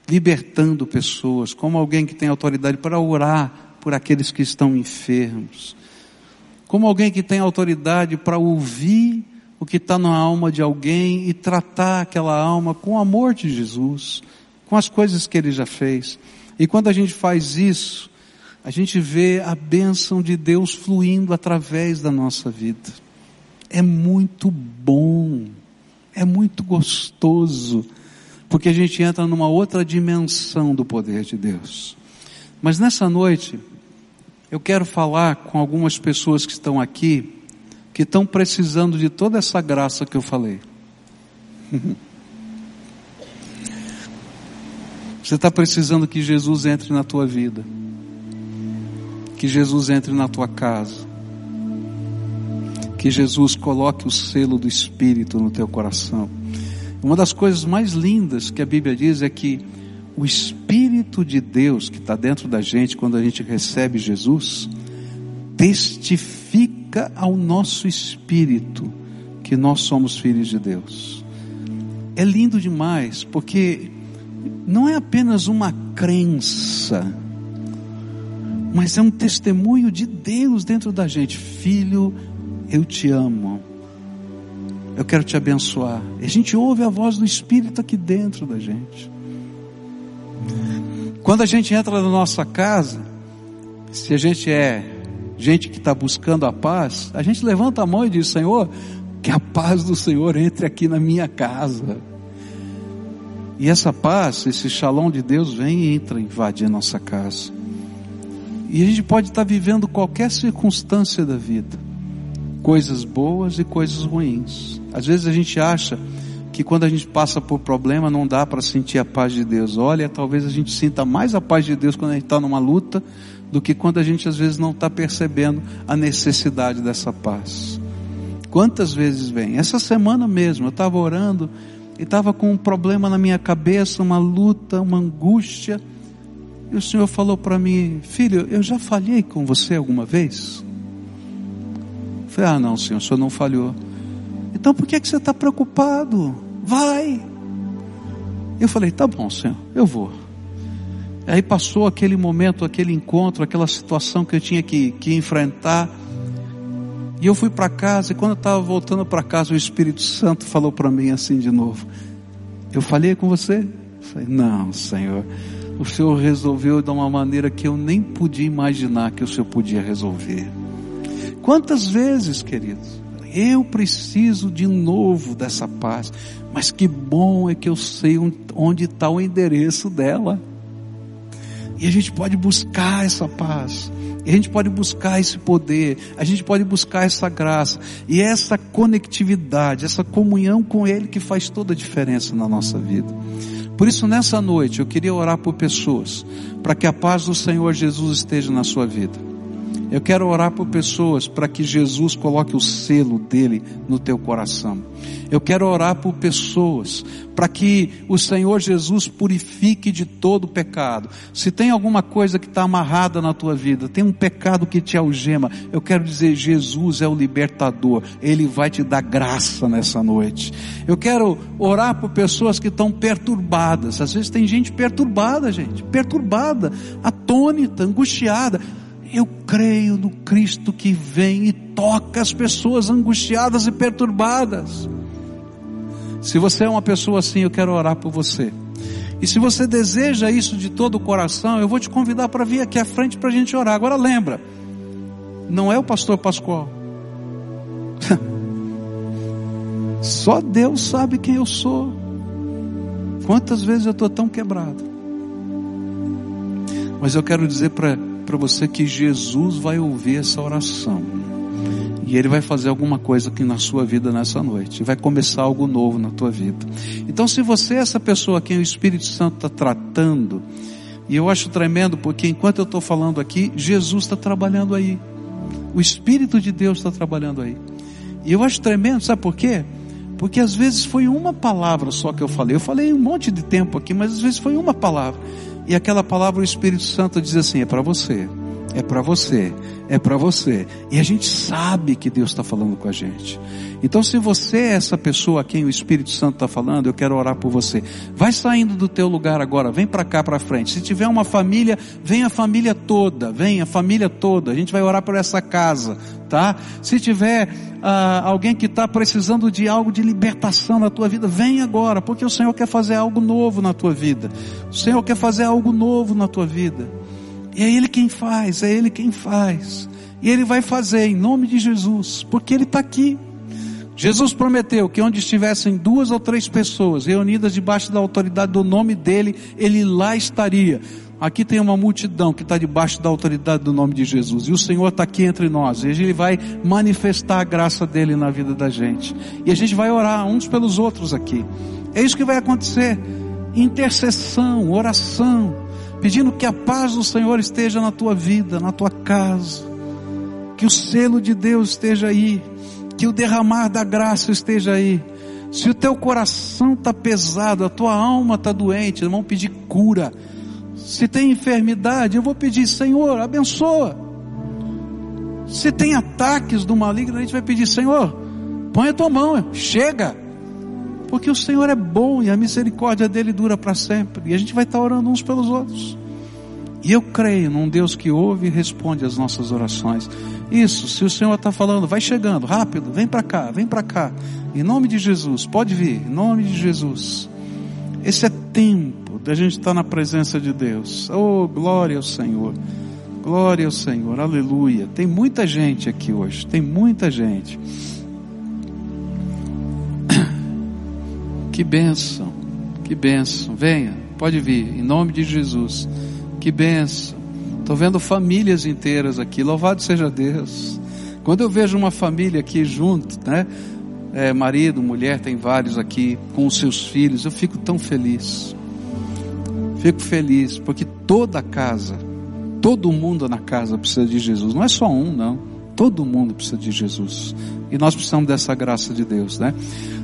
libertando pessoas, como alguém que tem autoridade para orar por aqueles que estão enfermos, como alguém que tem autoridade para ouvir o que está na alma de alguém e tratar aquela alma com o amor de Jesus, com as coisas que ele já fez. E quando a gente faz isso, a gente vê a bênção de Deus fluindo através da nossa vida. É muito bom é muito gostoso, porque a gente entra numa outra dimensão do poder de Deus. Mas nessa noite, eu quero falar com algumas pessoas que estão aqui, que estão precisando de toda essa graça que eu falei. Você está precisando que Jesus entre na tua vida, que Jesus entre na tua casa, que Jesus coloque o selo do Espírito no teu coração. Uma das coisas mais lindas que a Bíblia diz é que o Espírito de Deus que está dentro da gente quando a gente recebe Jesus, testifica ao nosso espírito que nós somos filhos de Deus. É lindo demais, porque não é apenas uma crença, mas é um testemunho de Deus dentro da gente. Filho, eu te amo. Eu quero te abençoar. A gente ouve a voz do Espírito aqui dentro da gente. Quando a gente entra na nossa casa, se a gente é gente que está buscando a paz, a gente levanta a mão e diz: Senhor, que a paz do Senhor entre aqui na minha casa. E essa paz, esse shalom de Deus vem e entra, invadir nossa casa. E a gente pode estar vivendo qualquer circunstância da vida coisas boas e coisas ruins. Às vezes a gente acha que quando a gente passa por problema não dá para sentir a paz de Deus. Olha, talvez a gente sinta mais a paz de Deus quando a gente está numa luta do que quando a gente às vezes não está percebendo a necessidade dessa paz. Quantas vezes vem? Essa semana mesmo eu estava orando e estava com um problema na minha cabeça, uma luta, uma angústia. E o Senhor falou para mim, filho, eu já falhei com você alguma vez? falei, ah não, senhor, o senhor não falhou. Então por que, é que você está preocupado? Vai. Eu falei, tá bom, senhor, eu vou. Aí passou aquele momento, aquele encontro, aquela situação que eu tinha que, que enfrentar. E eu fui para casa, e quando eu estava voltando para casa, o Espírito Santo falou para mim assim de novo: Eu falei com você? Eu falei, não, Senhor. o Senhor resolveu de uma maneira que eu nem podia imaginar que o Senhor podia resolver. Quantas vezes, queridos, eu preciso de novo dessa paz, mas que bom é que eu sei onde está o endereço dela. E a gente pode buscar essa paz. E a gente pode buscar esse poder, a gente pode buscar essa graça e essa conectividade, essa comunhão com Ele que faz toda a diferença na nossa vida. Por isso, nessa noite, eu queria orar por pessoas, para que a paz do Senhor Jesus esteja na sua vida. Eu quero orar por pessoas para que Jesus coloque o selo dele no teu coração. Eu quero orar por pessoas para que o Senhor Jesus purifique de todo pecado. Se tem alguma coisa que está amarrada na tua vida, tem um pecado que te algema, eu quero dizer, Jesus é o libertador. Ele vai te dar graça nessa noite. Eu quero orar por pessoas que estão perturbadas. Às vezes tem gente perturbada, gente, perturbada, atônita, angustiada eu creio no Cristo que vem e toca as pessoas angustiadas e perturbadas. Se você é uma pessoa assim, eu quero orar por você. E se você deseja isso de todo o coração, eu vou te convidar para vir aqui à frente para a gente orar. Agora lembra, não é o pastor Pascoal. Só Deus sabe quem eu sou. Quantas vezes eu estou tão quebrado. Mas eu quero dizer para para você que Jesus vai ouvir essa oração. E Ele vai fazer alguma coisa aqui na sua vida nessa noite. Vai começar algo novo na tua vida. Então, se você é essa pessoa a quem o Espírito Santo está tratando, e eu acho tremendo porque enquanto eu estou falando aqui, Jesus está trabalhando aí. O Espírito de Deus está trabalhando aí. E eu acho tremendo, sabe por quê? Porque às vezes foi uma palavra só que eu falei. Eu falei um monte de tempo aqui, mas às vezes foi uma palavra. E aquela palavra o Espírito Santo diz assim: é para você, é para você, é para você. E a gente sabe que Deus está falando com a gente. Então, se você é essa pessoa a quem o Espírito Santo está falando, eu quero orar por você. Vai saindo do teu lugar agora, vem para cá para frente. Se tiver uma família, vem a família toda, vem a família toda. A gente vai orar por essa casa, tá? Se tiver ah, alguém que está precisando de algo de libertação na tua vida, vem agora, porque o Senhor quer fazer algo novo na tua vida. O Senhor quer fazer algo novo na tua vida. E é Ele quem faz, é Ele quem faz. E Ele vai fazer em nome de Jesus, porque Ele está aqui. Jesus prometeu que onde estivessem duas ou três pessoas reunidas debaixo da autoridade do nome dele, ele lá estaria. Aqui tem uma multidão que está debaixo da autoridade do nome de Jesus. E o Senhor está aqui entre nós. E Ele vai manifestar a graça dele na vida da gente. E a gente vai orar uns pelos outros aqui. É isso que vai acontecer. Intercessão, oração. Pedindo que a paz do Senhor esteja na tua vida, na tua casa. Que o selo de Deus esteja aí que o derramar da graça esteja aí. Se o teu coração está pesado, a tua alma está doente, vamos pedir cura. Se tem enfermidade, eu vou pedir, Senhor, abençoa. Se tem ataques do maligno, a gente vai pedir, Senhor, põe a tua mão, chega. Porque o Senhor é bom e a misericórdia dele dura para sempre. E a gente vai estar tá orando uns pelos outros. E eu creio num Deus que ouve e responde às nossas orações. Isso, se o Senhor está falando, vai chegando, rápido, vem para cá, vem para cá. Em nome de Jesus, pode vir, em nome de Jesus. Esse é tempo da gente estar na presença de Deus. Oh, glória ao Senhor. Glória ao Senhor, aleluia. Tem muita gente aqui hoje, tem muita gente. Que bênção, que bênção. Venha, pode vir, em nome de Jesus. Que benção. Estou vendo famílias inteiras aqui. Louvado seja Deus. Quando eu vejo uma família aqui junto, né? É, marido, mulher, tem vários aqui com os seus filhos, eu fico tão feliz. Fico feliz porque toda casa, todo mundo na casa precisa de Jesus. Não é só um, não. Todo mundo precisa de Jesus. E nós precisamos dessa graça de Deus, né?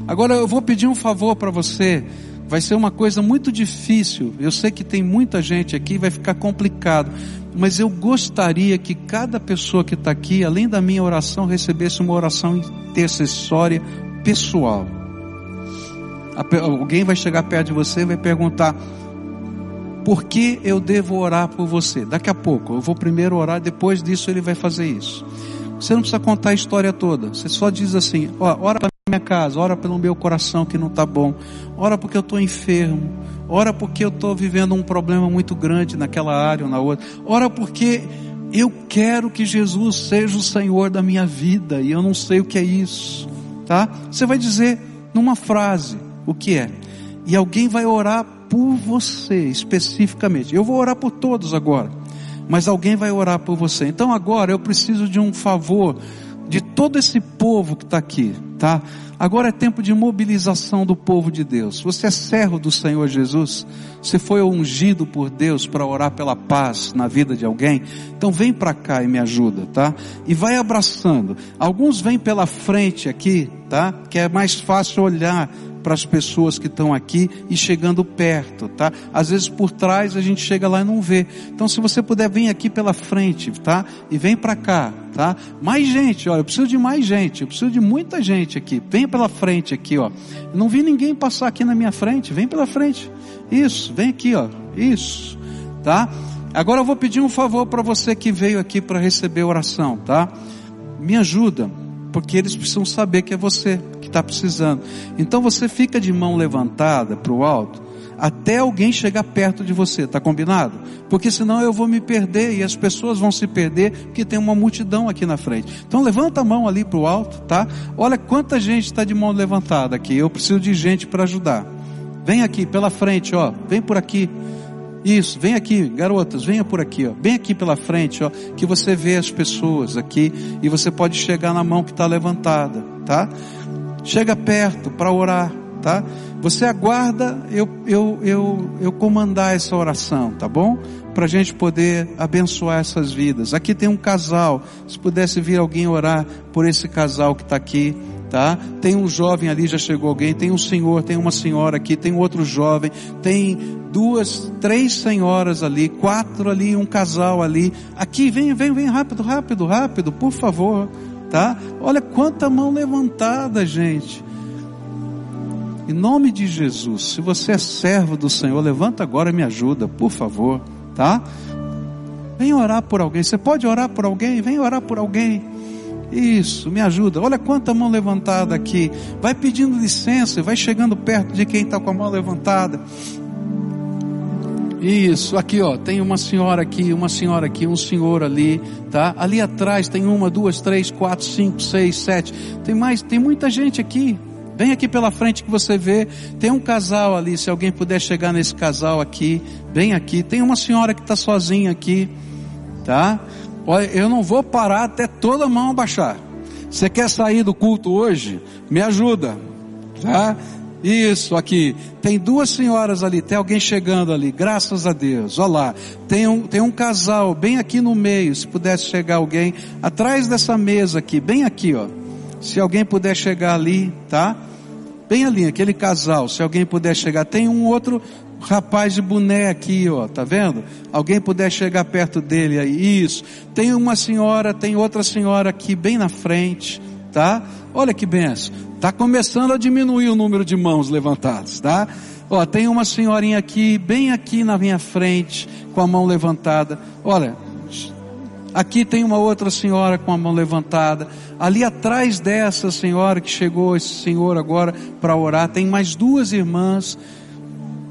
Agora eu vou pedir um favor para você vai ser uma coisa muito difícil. Eu sei que tem muita gente aqui, vai ficar complicado. Mas eu gostaria que cada pessoa que está aqui, além da minha oração, recebesse uma oração intercessória pessoal. Alguém vai chegar perto de você e vai perguntar: por que eu devo orar por você? Daqui a pouco, eu vou primeiro orar, depois disso ele vai fazer isso. Você não precisa contar a história toda. Você só diz assim: ó, ora para minha casa, ora pelo meu coração que não está bom, ora porque eu estou enfermo, ora porque eu estou vivendo um problema muito grande naquela área ou na outra, ora porque eu quero que Jesus seja o Senhor da minha vida e eu não sei o que é isso, tá? Você vai dizer numa frase o que é, e alguém vai orar por você especificamente. Eu vou orar por todos agora, mas alguém vai orar por você. Então agora eu preciso de um favor de todo esse povo que está aqui, tá? Agora é tempo de mobilização do povo de Deus. Você é servo do Senhor Jesus? Você foi ungido por Deus para orar pela paz na vida de alguém? Então vem para cá e me ajuda, tá? E vai abraçando. Alguns vêm pela frente aqui, tá? Que é mais fácil olhar para as pessoas que estão aqui e chegando perto, tá? Às vezes por trás a gente chega lá e não vê. Então se você puder vir aqui pela frente, tá? E vem para cá, tá? Mais gente, olha, eu preciso de mais gente, eu preciso de muita gente aqui. Vem pela frente aqui, ó. Eu não vi ninguém passar aqui na minha frente, vem pela frente. Isso, vem aqui, ó. Isso, tá? Agora eu vou pedir um favor para você que veio aqui para receber oração, tá? Me ajuda porque eles precisam saber que é você está precisando. Então você fica de mão levantada para o alto, até alguém chegar perto de você, tá combinado? Porque senão eu vou me perder e as pessoas vão se perder porque tem uma multidão aqui na frente. Então levanta a mão ali para o alto, tá? Olha quanta gente está de mão levantada aqui. Eu preciso de gente para ajudar. Vem aqui pela frente, ó. Vem por aqui. Isso, vem aqui, garotas, venha por aqui, ó. Bem aqui pela frente, ó, que você vê as pessoas aqui e você pode chegar na mão que está levantada, tá? Chega perto para orar, tá? Você aguarda eu, eu, eu, eu comandar essa oração, tá bom? Para a gente poder abençoar essas vidas. Aqui tem um casal, se pudesse vir alguém orar por esse casal que está aqui, tá? Tem um jovem ali, já chegou alguém, tem um senhor, tem uma senhora aqui, tem outro jovem, tem duas, três senhoras ali, quatro ali, um casal ali. Aqui, vem, vem, vem rápido, rápido, rápido, por favor, tá? Olha quanta mão levantada, gente. Em nome de Jesus, se você é servo do Senhor, levanta agora e me ajuda, por favor, tá? Vem orar por alguém. Você pode orar por alguém? Vem orar por alguém. Isso, me ajuda. Olha quanta mão levantada aqui. Vai pedindo licença, vai chegando perto de quem está com a mão levantada. Isso, aqui ó, tem uma senhora aqui, uma senhora aqui, um senhor ali, tá? Ali atrás tem uma, duas, três, quatro, cinco, seis, sete. Tem mais, tem muita gente aqui. Vem aqui pela frente que você vê. Tem um casal ali, se alguém puder chegar nesse casal aqui, bem aqui. Tem uma senhora que está sozinha aqui, tá? Olha, eu não vou parar até toda a mão abaixar. Você quer sair do culto hoje? Me ajuda, tá? Isso, aqui. Tem duas senhoras ali, tem alguém chegando ali, graças a Deus. Olha lá. Tem um, tem um casal bem aqui no meio, se pudesse chegar alguém, atrás dessa mesa aqui, bem aqui, ó. Se alguém puder chegar ali, tá? Bem ali, aquele casal, se alguém puder chegar. Tem um outro rapaz de boné aqui, ó, tá vendo? Alguém puder chegar perto dele aí, isso. Tem uma senhora, tem outra senhora aqui bem na frente, tá? Olha que benção. Tá começando a diminuir o número de mãos levantadas, tá? Ó, tem uma senhorinha aqui, bem aqui na minha frente, com a mão levantada. Olha, aqui tem uma outra senhora com a mão levantada. Ali atrás dessa senhora que chegou, esse senhor agora para orar, tem mais duas irmãs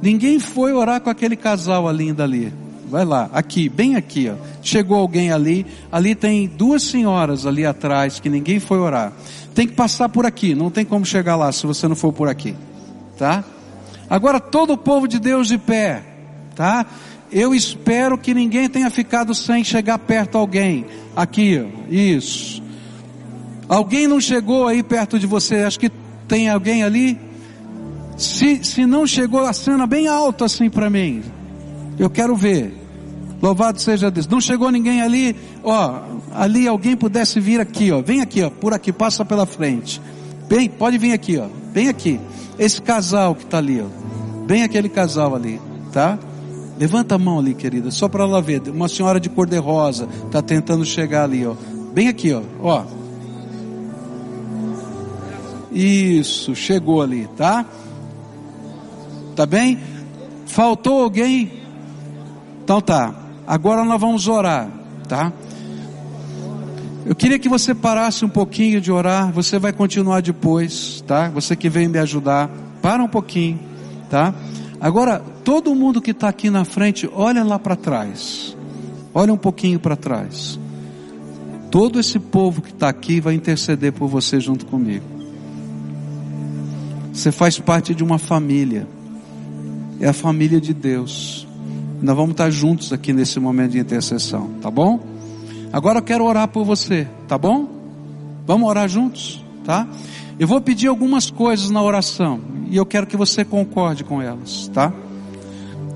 Ninguém foi orar com aquele casal lindo ali. Vai lá, aqui, bem aqui, ó. Chegou alguém ali, ali tem duas senhoras ali atrás que ninguém foi orar. Tem que passar por aqui, não tem como chegar lá se você não for por aqui. Tá? Agora todo o povo de Deus de pé, tá? Eu espero que ninguém tenha ficado sem chegar perto alguém. Aqui, isso. Alguém não chegou aí perto de você? Acho que tem alguém ali? Se, se não chegou a cena bem alta assim para mim, eu quero ver. Louvado seja Deus. Não chegou ninguém ali, ó, ali alguém pudesse vir aqui, ó. Vem aqui, ó, por aqui, passa pela frente. Bem, pode vir aqui, ó. Bem aqui. Esse casal que está ali, ó. Bem aquele casal ali, tá? Levanta a mão ali, querida, só para ela ver. Uma senhora de cor de rosa está tentando chegar ali, ó. Bem aqui, ó. Ó. Isso, chegou ali, tá? Tá bem? Faltou alguém? Então tá. Agora nós vamos orar, tá? Eu queria que você parasse um pouquinho de orar, você vai continuar depois, tá? Você que veio me ajudar, para um pouquinho, tá? Agora, todo mundo que está aqui na frente, olha lá para trás, olha um pouquinho para trás. Todo esse povo que está aqui vai interceder por você junto comigo. Você faz parte de uma família, é a família de Deus. Nós vamos estar juntos aqui nesse momento de intercessão, tá bom? Agora eu quero orar por você, tá bom? Vamos orar juntos, tá? Eu vou pedir algumas coisas na oração e eu quero que você concorde com elas, tá?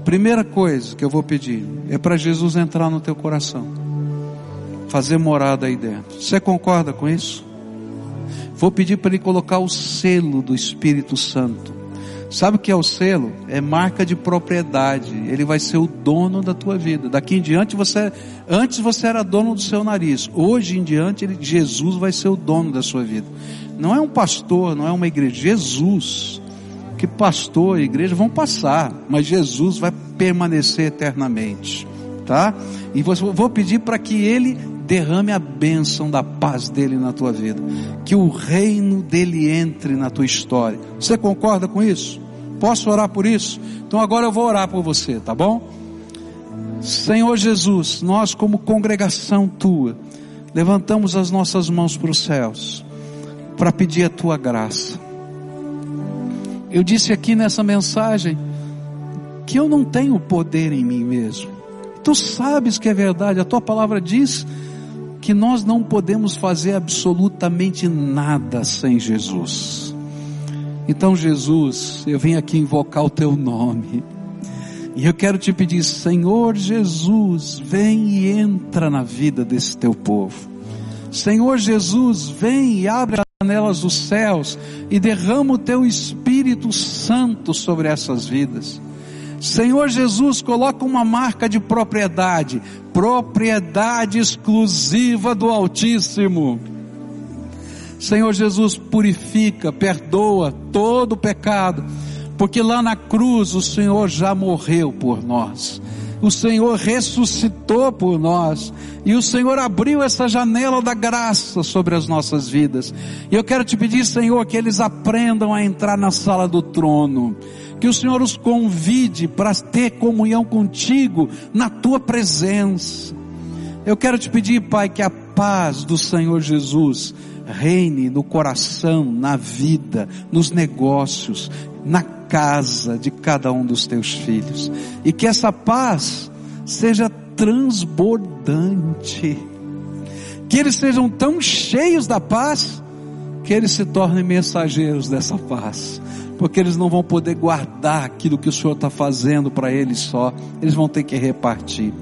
Primeira coisa que eu vou pedir é para Jesus entrar no teu coração, fazer morada aí dentro. Você concorda com isso? Vou pedir para ele colocar o selo do Espírito Santo Sabe o que é o selo? É marca de propriedade. Ele vai ser o dono da tua vida. Daqui em diante você, antes você era dono do seu nariz. Hoje em diante ele, Jesus vai ser o dono da sua vida. Não é um pastor, não é uma igreja. Jesus. Que pastor e igreja vão passar, mas Jesus vai permanecer eternamente, tá? E vou pedir para que ele derrame a bênção da paz dele na tua vida. Que o reino dele entre na tua história. Você concorda com isso? Posso orar por isso? Então agora eu vou orar por você, tá bom? Senhor Jesus, nós como congregação tua, levantamos as nossas mãos para os céus para pedir a tua graça. Eu disse aqui nessa mensagem que eu não tenho poder em mim mesmo. Tu sabes que é verdade, a tua palavra diz que nós não podemos fazer absolutamente nada sem Jesus. Então, Jesus, eu vim aqui invocar o teu nome. E eu quero te pedir, Senhor Jesus, vem e entra na vida desse teu povo. Senhor Jesus, vem e abre as janelas dos céus e derrama o teu Espírito Santo sobre essas vidas. Senhor Jesus, coloca uma marca de propriedade, propriedade exclusiva do Altíssimo. Senhor Jesus, purifica, perdoa todo o pecado, porque lá na cruz o Senhor já morreu por nós. O Senhor ressuscitou por nós e o Senhor abriu essa janela da graça sobre as nossas vidas. E eu quero te pedir, Senhor, que eles aprendam a entrar na sala do trono que o Senhor os convide para ter comunhão contigo na tua presença. Eu quero te pedir, Pai, que a paz do Senhor Jesus reine no coração, na vida, nos negócios, na casa de cada um dos teus filhos. E que essa paz seja transbordante. Que eles sejam tão cheios da paz que eles se tornem mensageiros dessa paz porque eles não vão poder guardar aquilo que o Senhor está fazendo para eles só, eles vão ter que repartir.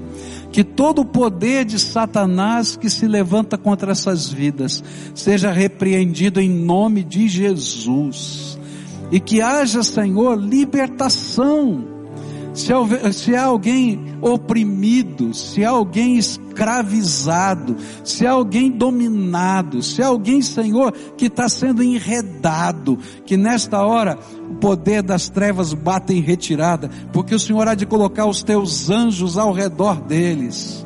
Que todo o poder de Satanás que se levanta contra essas vidas seja repreendido em nome de Jesus. E que haja, Senhor, libertação se, se há alguém oprimido, se há alguém escravizado, se há alguém dominado, se há alguém, Senhor, que está sendo enredado, que nesta hora o poder das trevas bate em retirada, porque o Senhor há de colocar os teus anjos ao redor deles,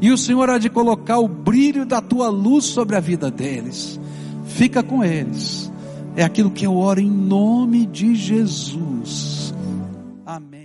e o Senhor há de colocar o brilho da tua luz sobre a vida deles. Fica com eles. É aquilo que eu oro em nome de Jesus. Amém.